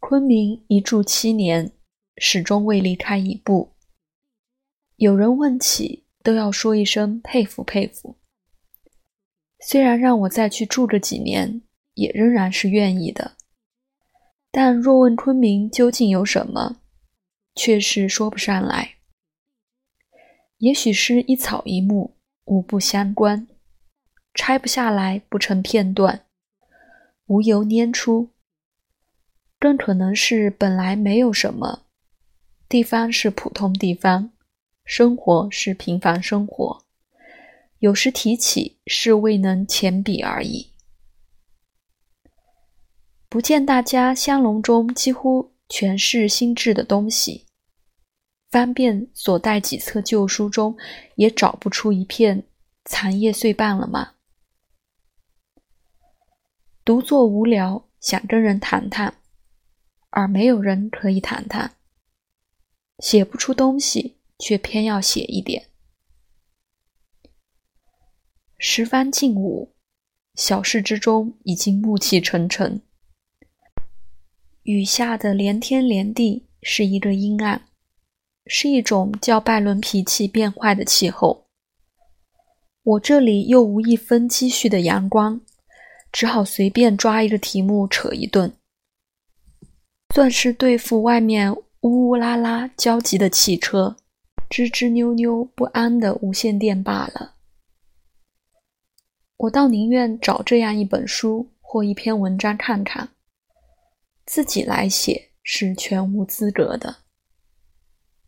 昆明一住七年，始终未离开一步。有人问起，都要说一声佩服佩服。虽然让我再去住个几年，也仍然是愿意的。但若问昆明究竟有什么，却是说不上来。也许是一草一木，无不相关，拆不下来，不成片段，无由拈出。更可能是本来没有什么，地方是普通地方，生活是平凡生活，有时提起是未能前笔而已。不见大家香笼中几乎全是新制的东西，翻遍所带几册旧书中，也找不出一片残叶碎瓣了吗？独坐无聊，想跟人谈谈，而没有人可以谈谈。写不出东西，却偏要写一点。十番劲舞，小事之中已经暮气沉沉。雨下的连天连地是一个阴暗，是一种叫拜伦脾气变坏的气候。我这里又无一分积蓄的阳光，只好随便抓一个题目扯一顿，算是对付外面呜呜啦啦焦急的汽车、吱吱扭扭不安的无线电罢了。我倒宁愿找这样一本书或一篇文章看看。自己来写是全无资格的。